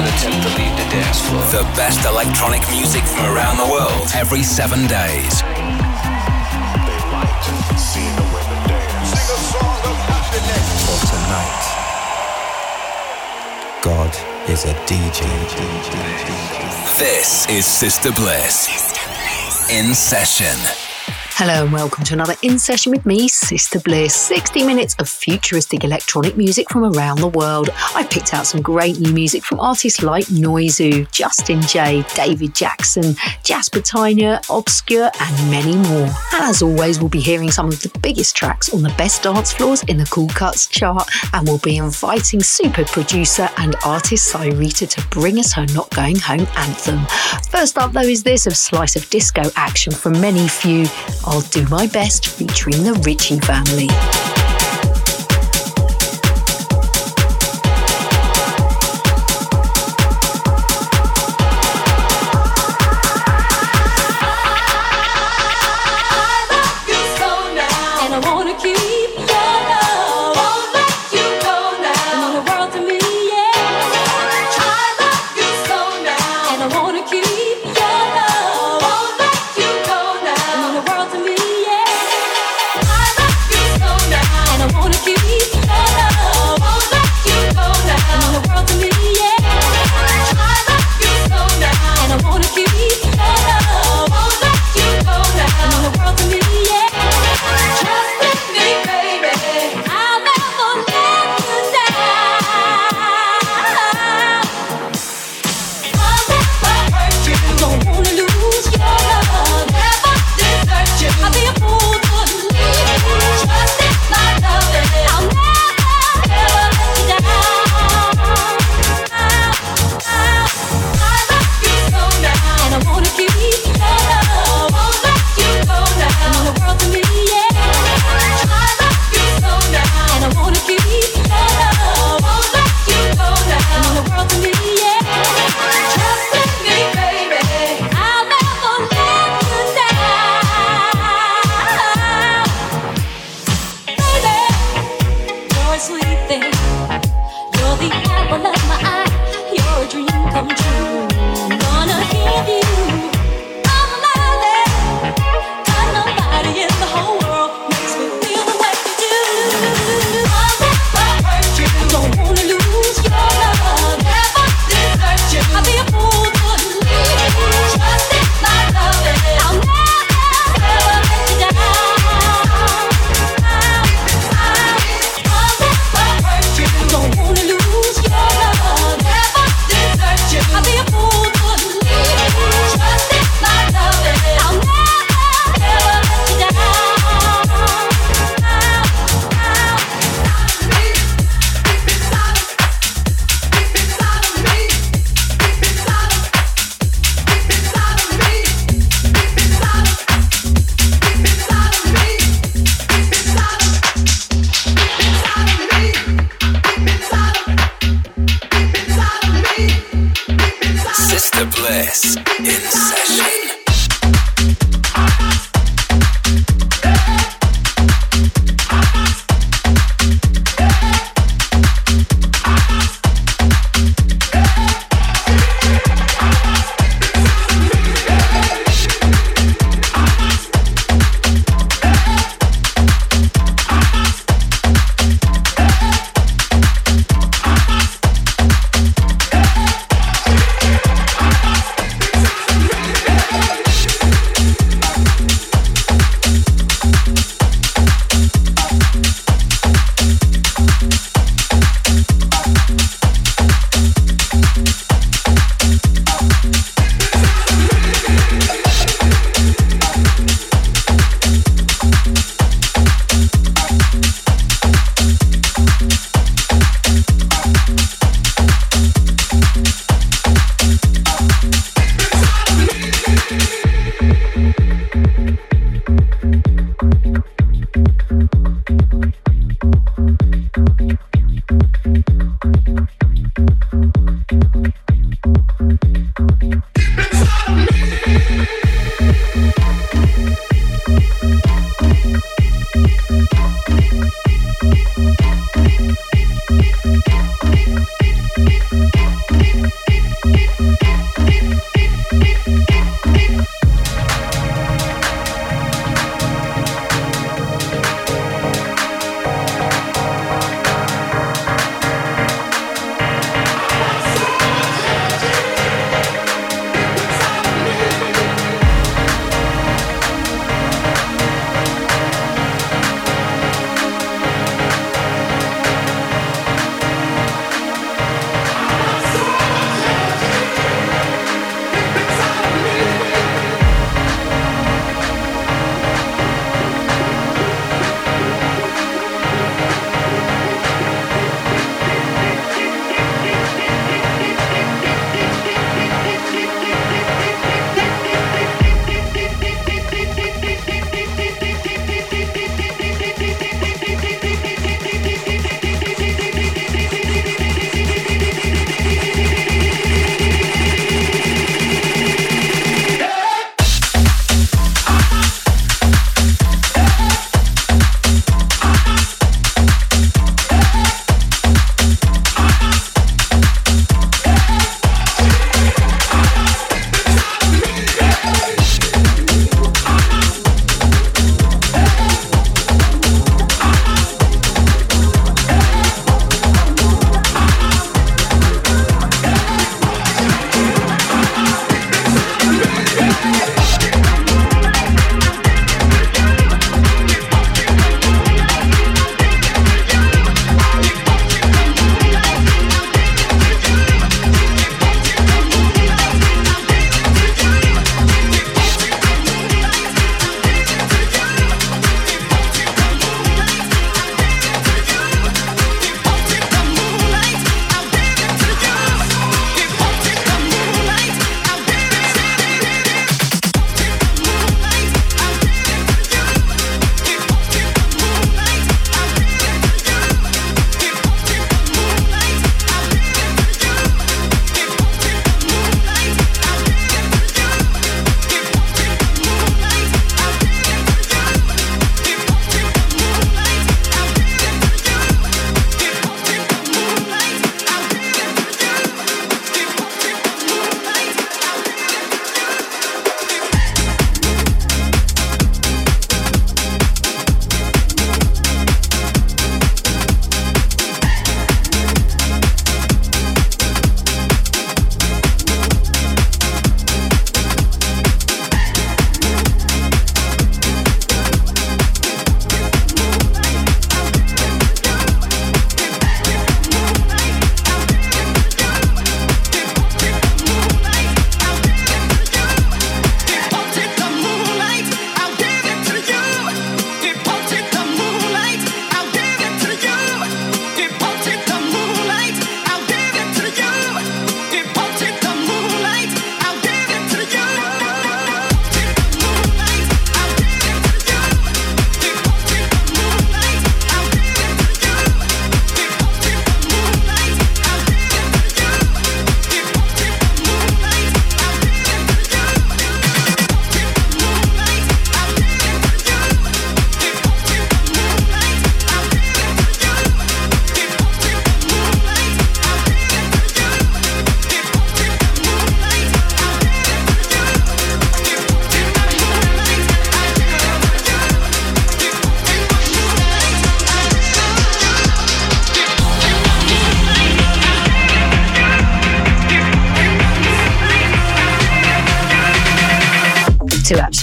Not attempt to leave the dance floor. the best electronic music from around the world every seven days. For tonight, God is a DJ. This is Sister Bliss. In session. Hello and welcome to another In Session with me, Sister Bliss. 60 minutes of futuristic electronic music from around the world. I've picked out some great new music from artists like Noizu, Justin Jay, David Jackson, Jasper Tygner, Obskur, and many more. And as always, we'll be hearing some of the biggest tracks on the best dance floors in the Cool Cuts chart, and we'll be inviting super producer and artist Syreeta to bring us her Not Going Home anthem. First up, though, is this of Slice of Disco action from Many Few. I'll do my best featuring the Ritchie family.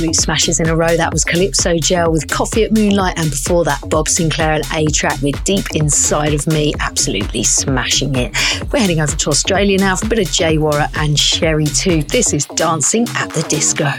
Absolute smashes in a row. That was Calypso Jel with Coffee at Moonlight, and before that, Bob Sinclar and A-Trak with Deep Inside of Me, absolutely smashing it. We're heading over to Australia now for a bit of J Worra and Cherry Tooth. This is Dancing at the Disco.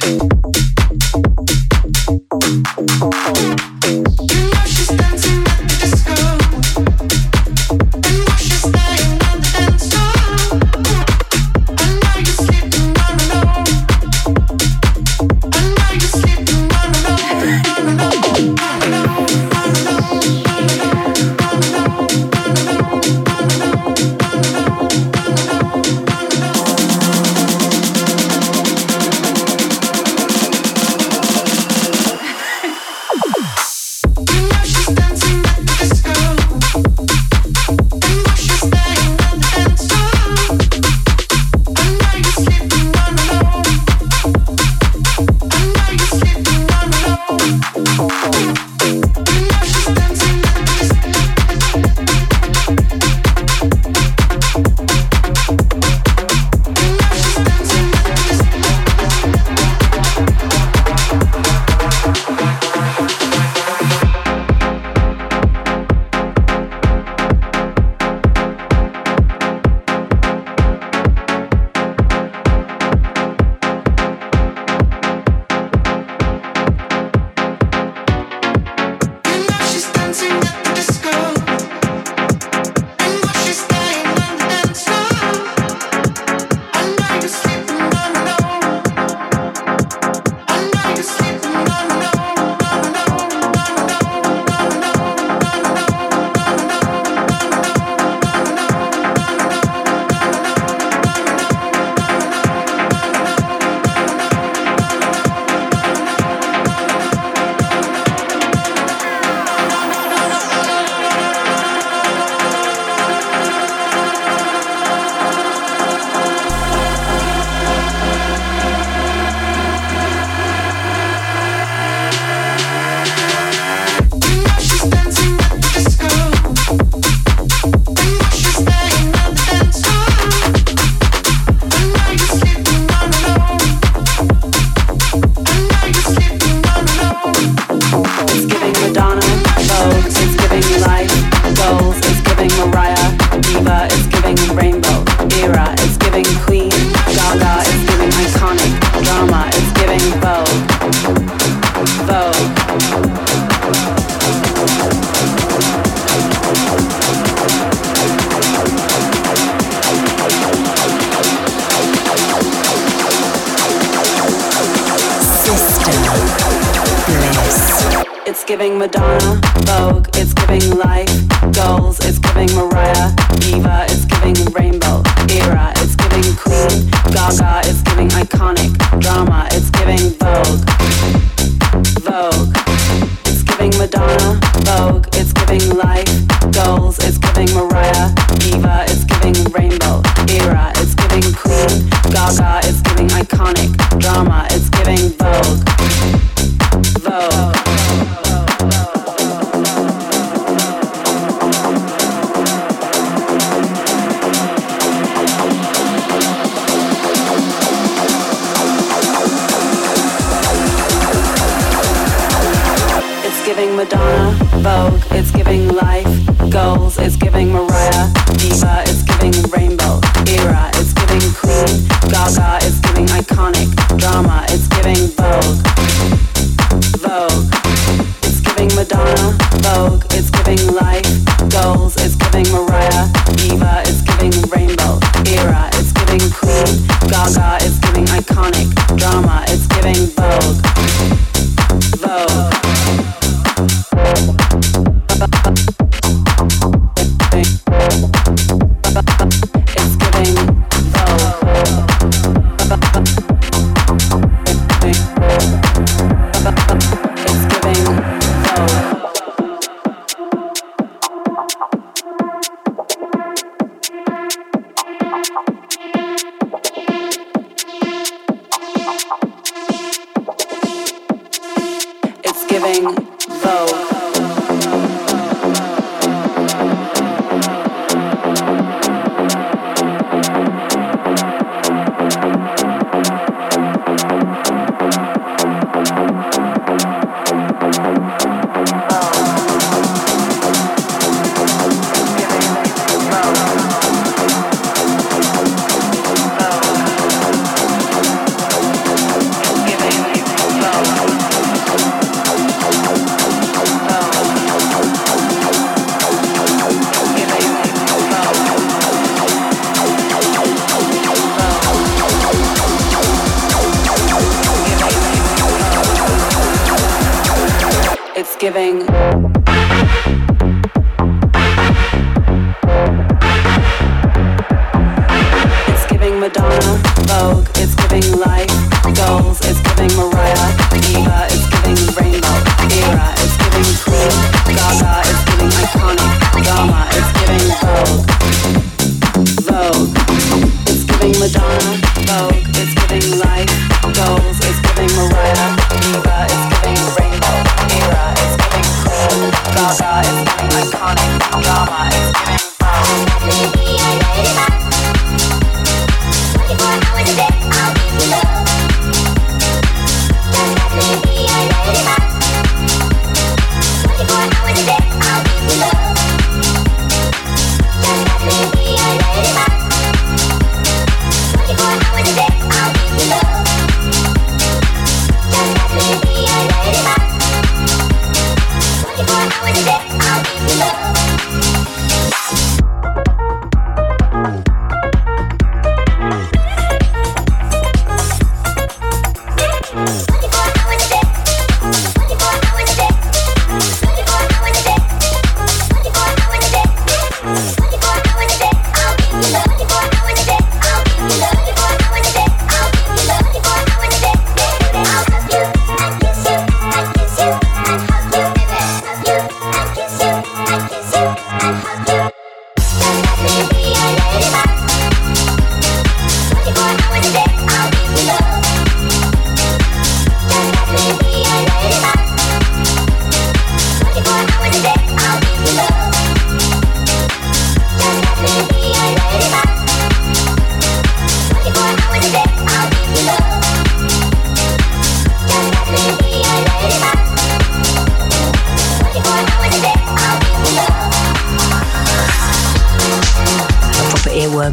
giving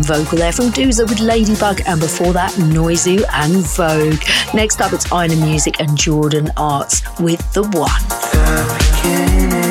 Vocal there from Duzer with Ladybug, and before that, Noizu and Vogue. Next up, it's Ina Music and Jordan Arts with The One.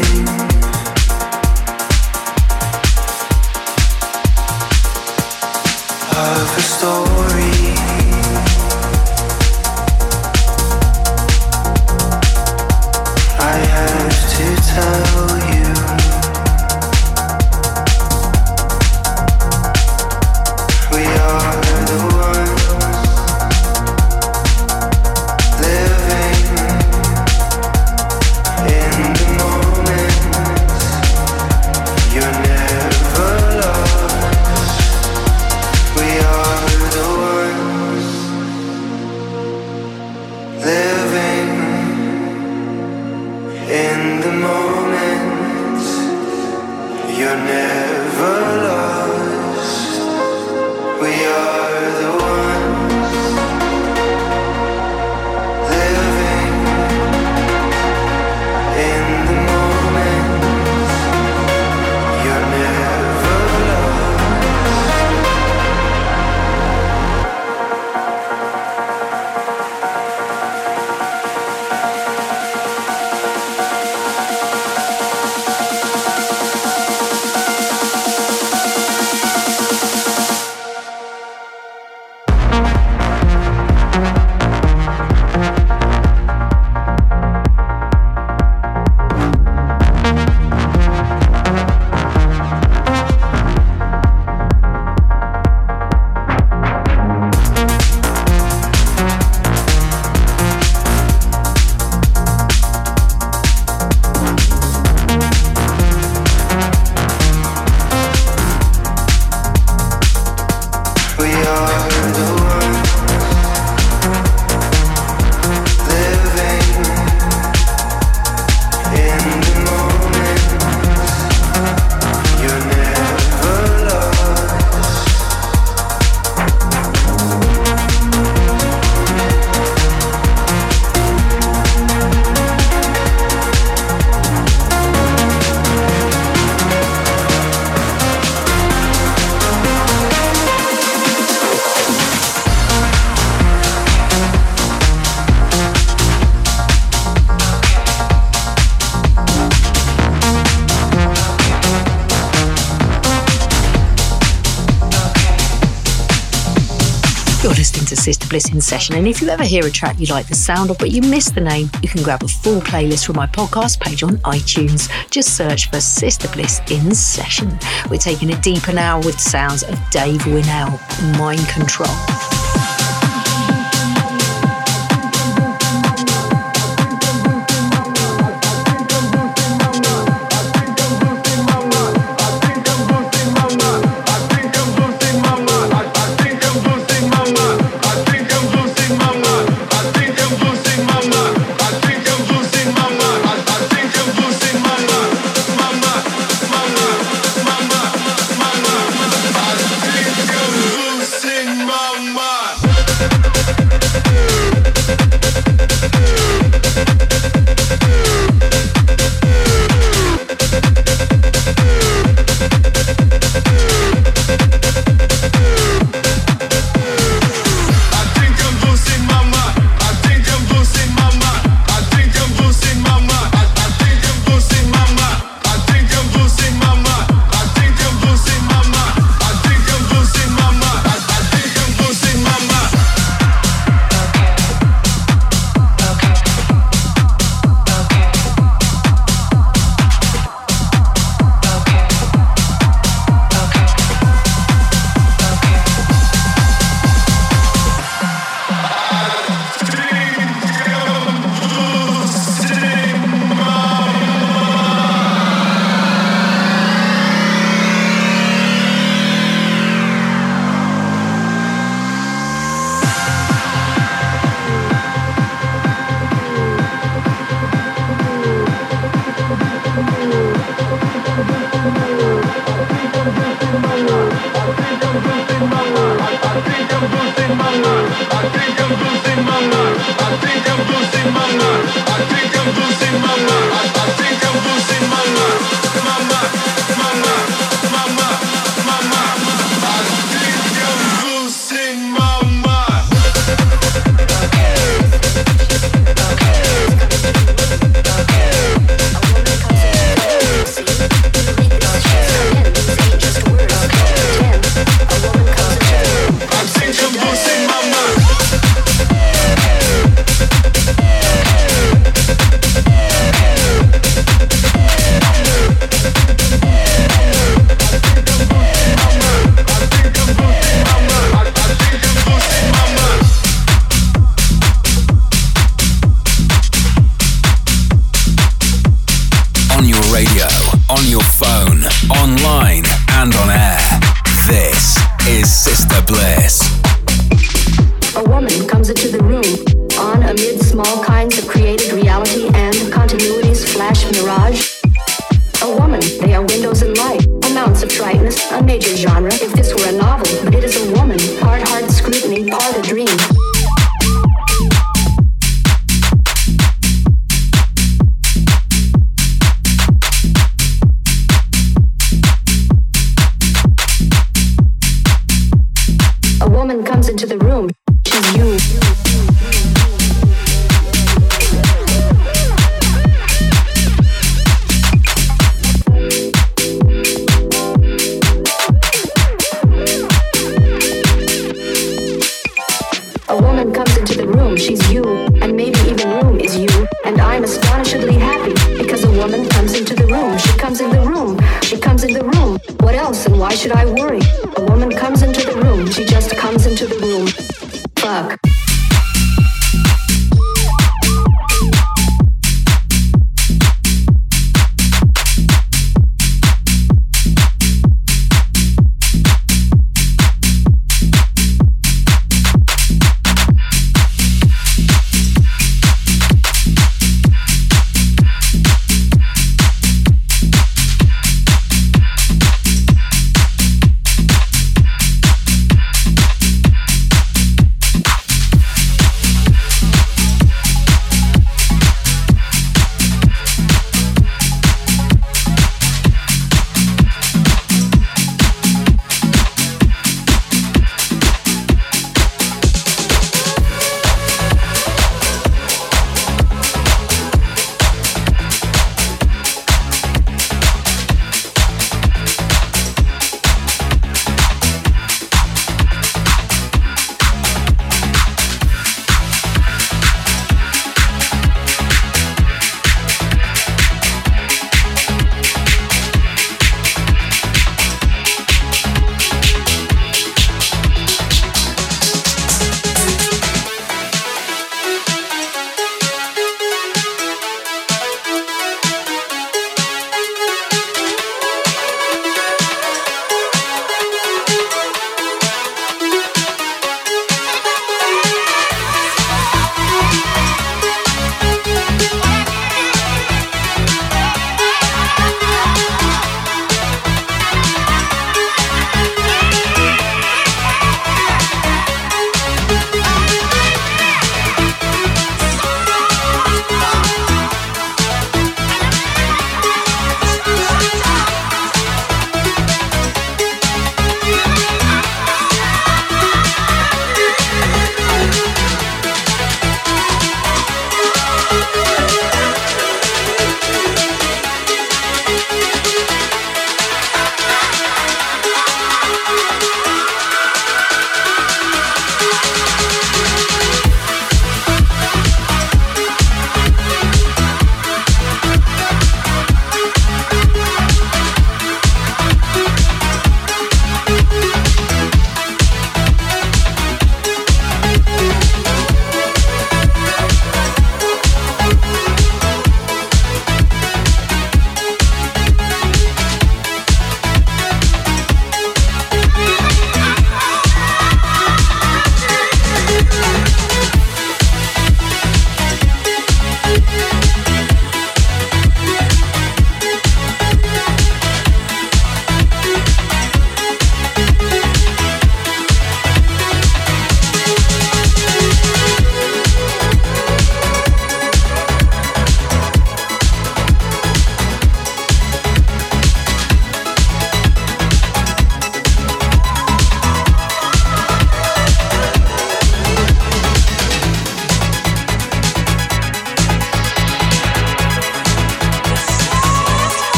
Bliss in Session. And if you ever hear a track you like the sound of but you miss the name, you can grab a full playlist from my podcast page on iTunes. Just search for Sister Bliss in Session. We're taking it deeper now with sounds of Dave Winnel, Mind Control.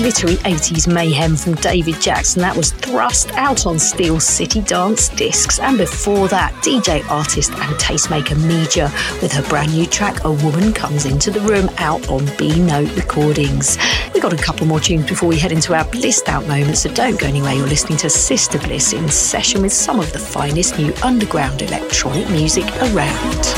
Glittery 80s mayhem from David Jackson that was thrust out on Steel City Dance discs. And before that, DJ artist and tastemaker Mija with her brand new track A Woman Comes Into the Room out on B Note Recordings. We've got a couple more tunes before we head into our blissed out moments, so don't go anywhere. You're listening to Sister Bliss in session with some of the finest new underground electronic music around.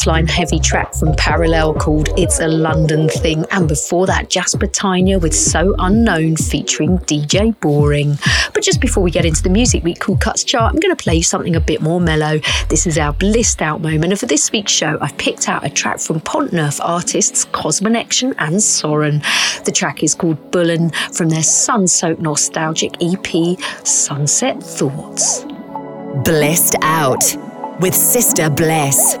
Bassline heavy track from P-Rallel called It's a London Thing, and before that, Jasper Tygner with So Unknown featuring DJ Boring. But just before we get into the Music Week Cool Cuts chart, I'm going to play you something a bit more mellow. This is our blissed out moment, and for this week's show, I've picked out a track from Pontnerf artists Cosmonection and Soren. The track is called Bullen from their sun soaked nostalgic EP, Sunset Thoughts. Blissed out with Sister Bliss.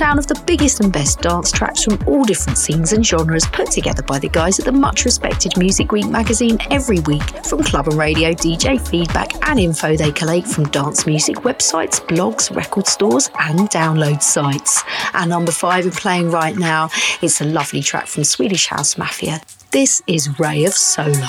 Rundown of the biggest and best dance tracks from all different scenes and genres put together by the guys at the much respected Music Week magazine every week from club and radio, DJ feedback, and info they collate from dance music websites, blogs, record stores, and download sites. And number five, we're playing right now, it's a lovely track from Swedish House Mafia. This is Ray of Solar.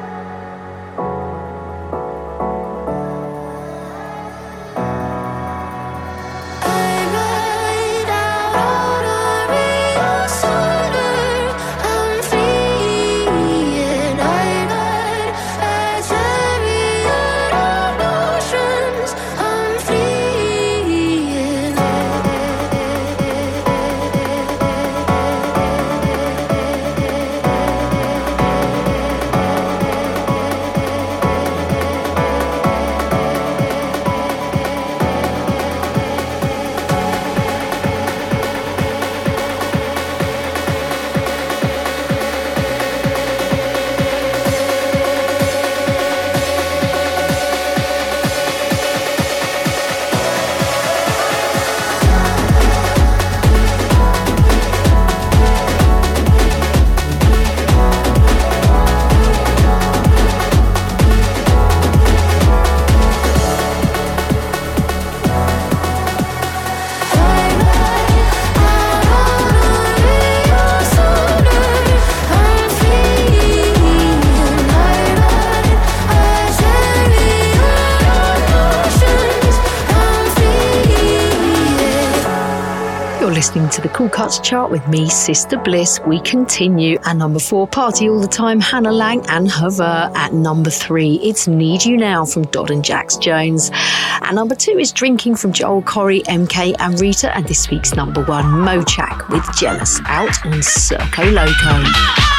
Listening to the Cool Cuts chart with me, Sister Bliss. We continue. At number four, Party All the Time, Hannah Laing and Hover. At number three, it's Need You Now from Dodd and Jax Jones. At number two is Drinking from Joel Corry, MK and Rita. And this week's number one, Mochakk with Jealous out on Circoloco.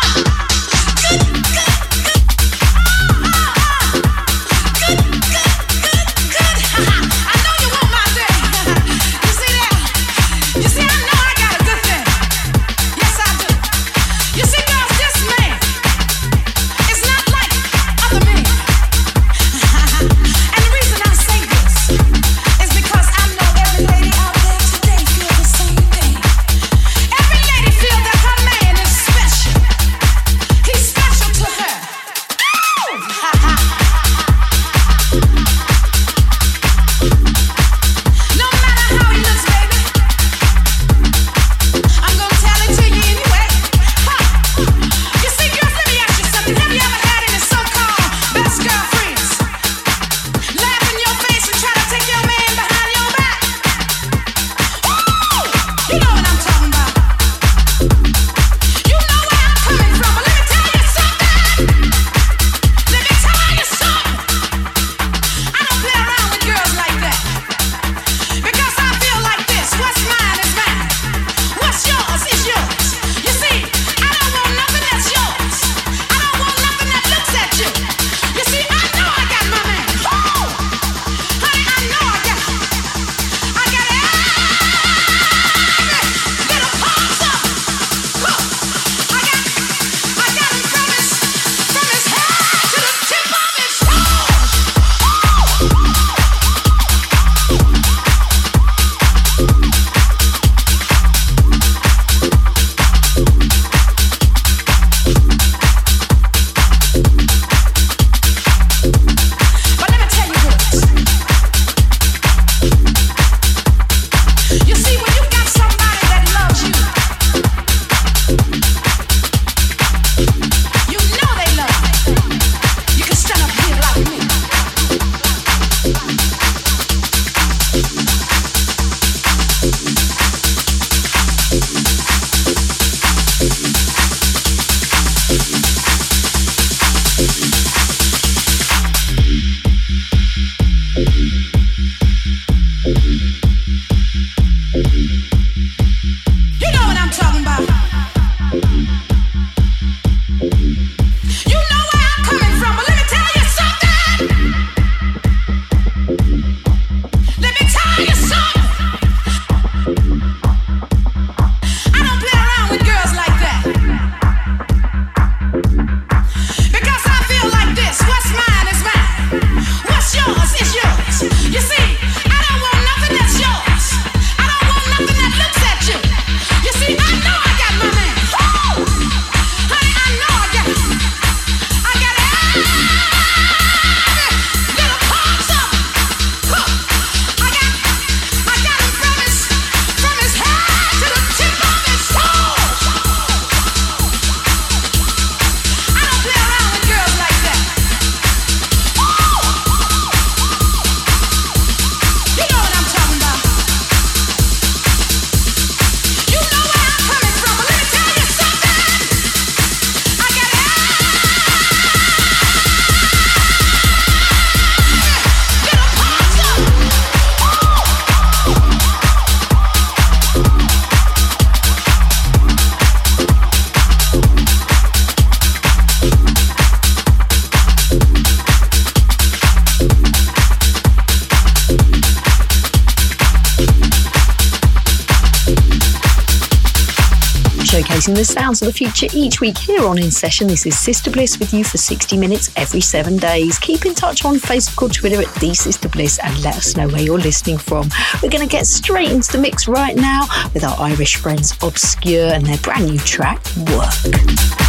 The sounds of the future each week here on In Session. This is Sister Bliss with you for 60 minutes every seven days. Keep in touch on Facebook or Twitter at The Sister Bliss and let us know where you're listening from. We're going to get straight into the mix right now with our Irish friends Obskur and their brand new track, Work.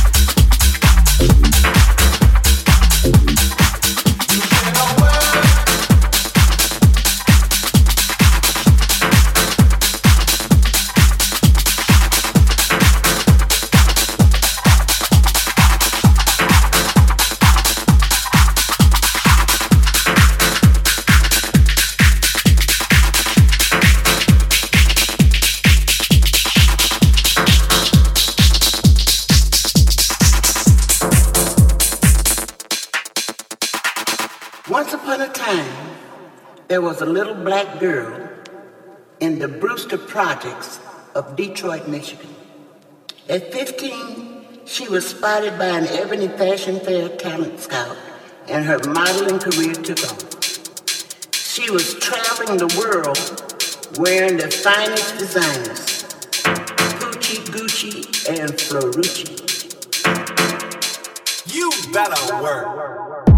There was a little black girl in the Brewster Projects of Detroit, Michigan. At 15, she was spotted by an Ebony Fashion Fair talent scout, and her modeling career took off. She was traveling the world wearing the finest designers, Gucci, Gucci, and Fiorucci. You better work.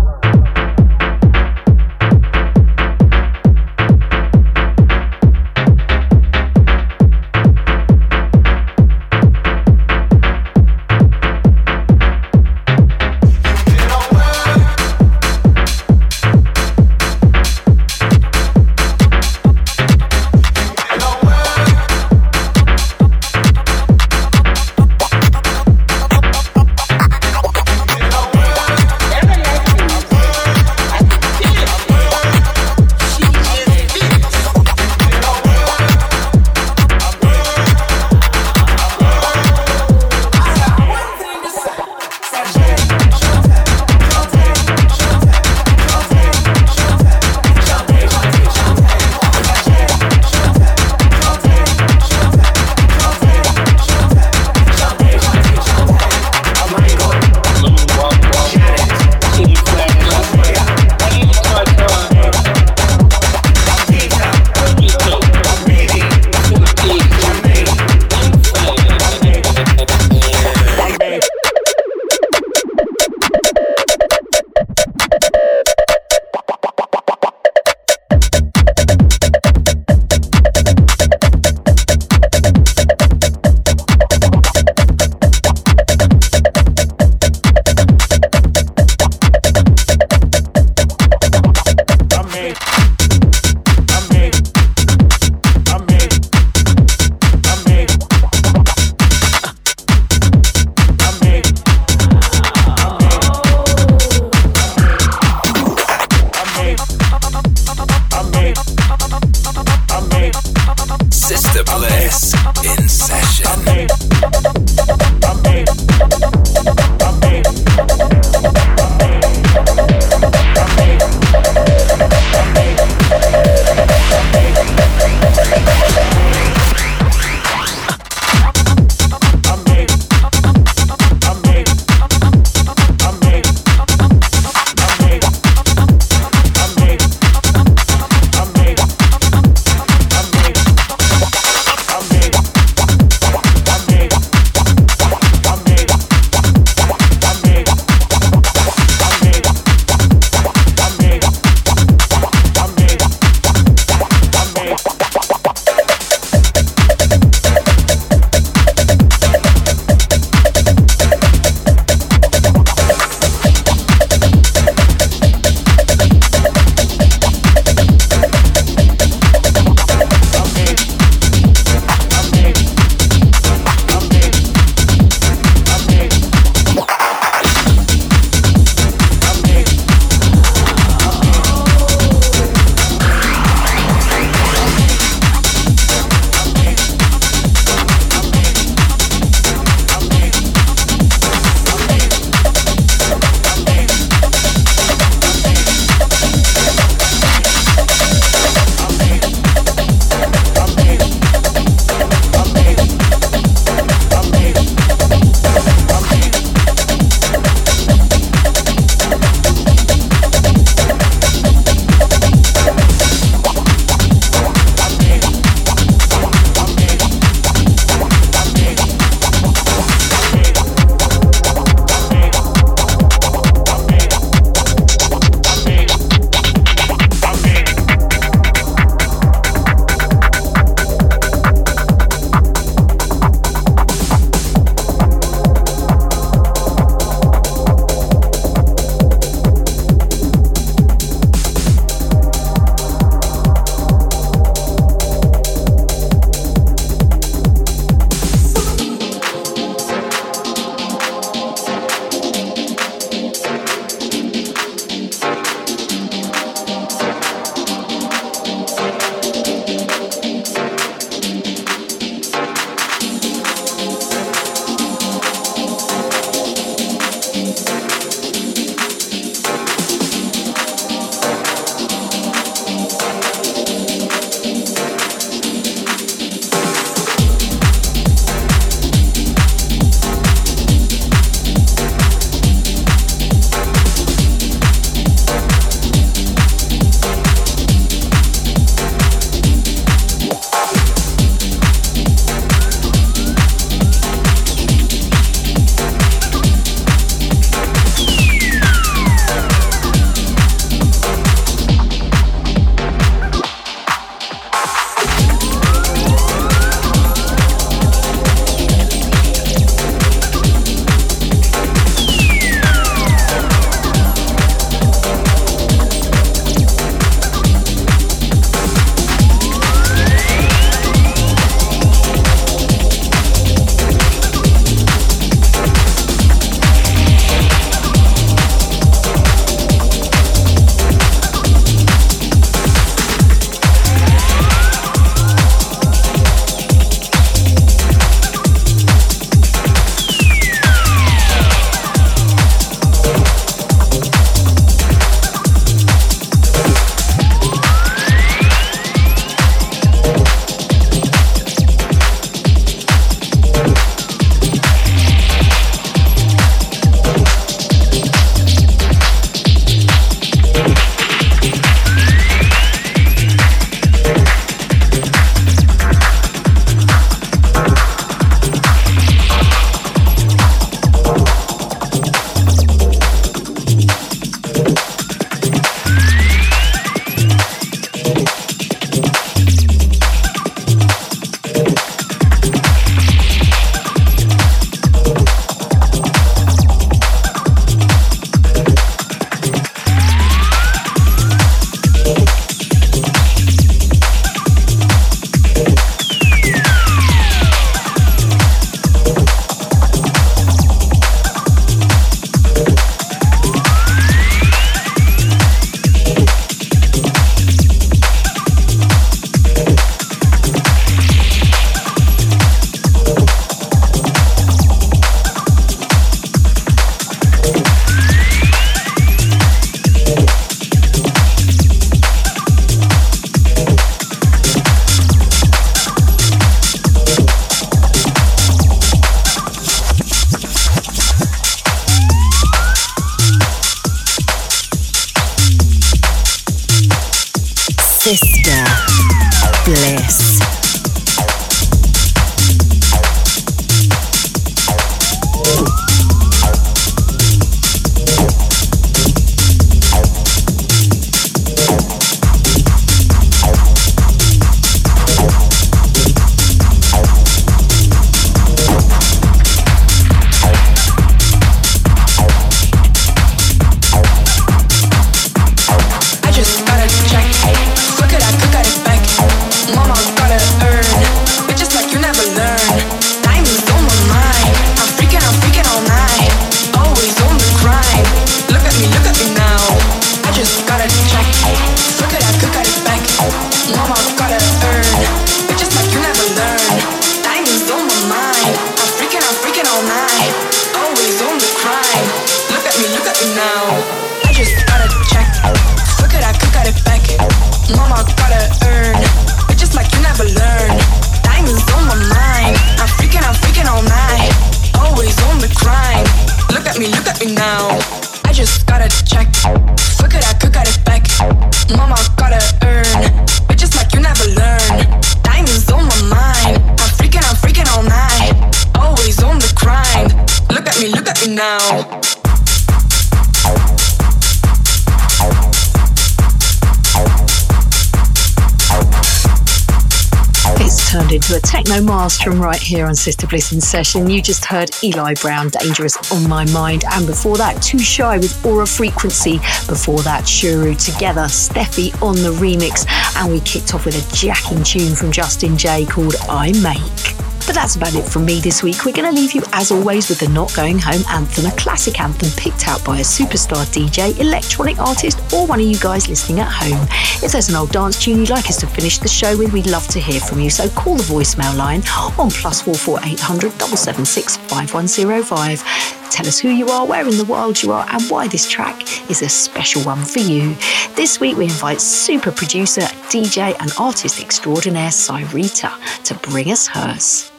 Into a techno maelstrom right here on Sister Bliss in session. You just heard Eli Brown, Diamonds on My Mind, and before that, 2Shy with Aura Frequency. Before that, Schuru together, Steffi on the remix, and we kicked off with a jacking tune from Justin Jay called I Make. But that's about it from me this week. We're going to leave you, as always, with the Not Going Home anthem, a classic anthem picked out by a superstar DJ, electronic artist, or one of you guys listening at home. If there's an old dance tune you'd like us to finish the show with, we'd love to hear from you. So call the voicemail line on plus four four eight hundred double seven six five one zero five. Tell us who you are, where in the world you are, and why this track is a special one for you. This week we invite super producer, DJ, and artist extraordinaire Syreeta to bring us hers.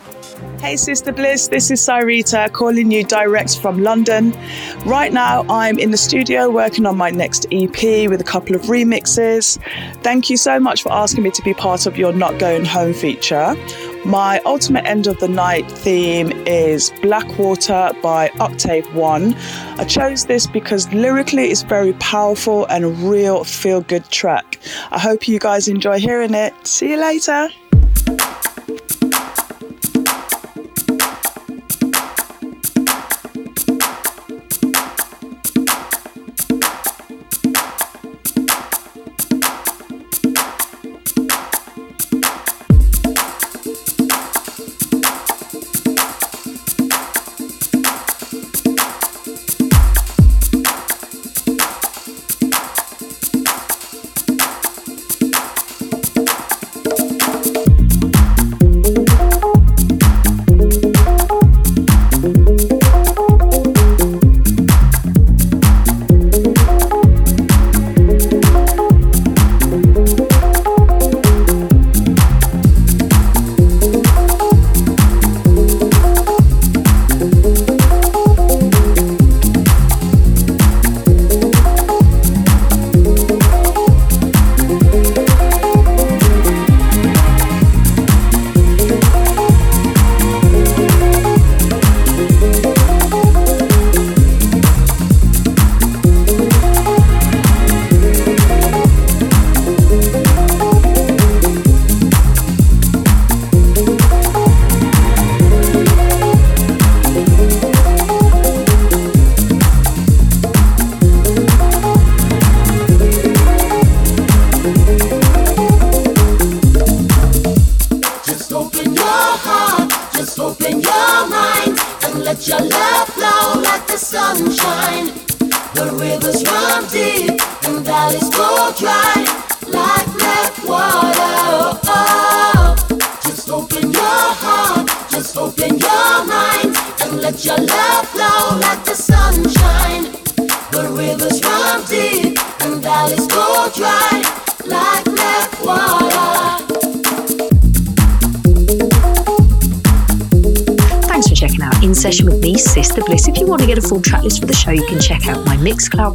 Hey, Sister Bliss, this is Syreeta calling you direct from London. Right now, I'm in the studio working on my next EP with a couple of remixes. Thank you so much for asking me to be part of your Not Going Home feature. My ultimate end of the night theme is Blackwater by Octave One. I chose this because lyrically it's very powerful and a real feel good track. I hope you guys enjoy hearing it. See you later.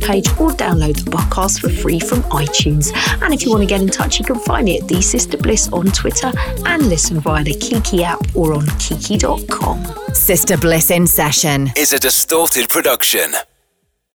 Page or download the podcast for free from iTunes. And if you want to get in touch, you can find me at The Sister Bliss on Twitter and listen via the Kiki app or on kiki.com. Sister Bliss in Session is a distorted production.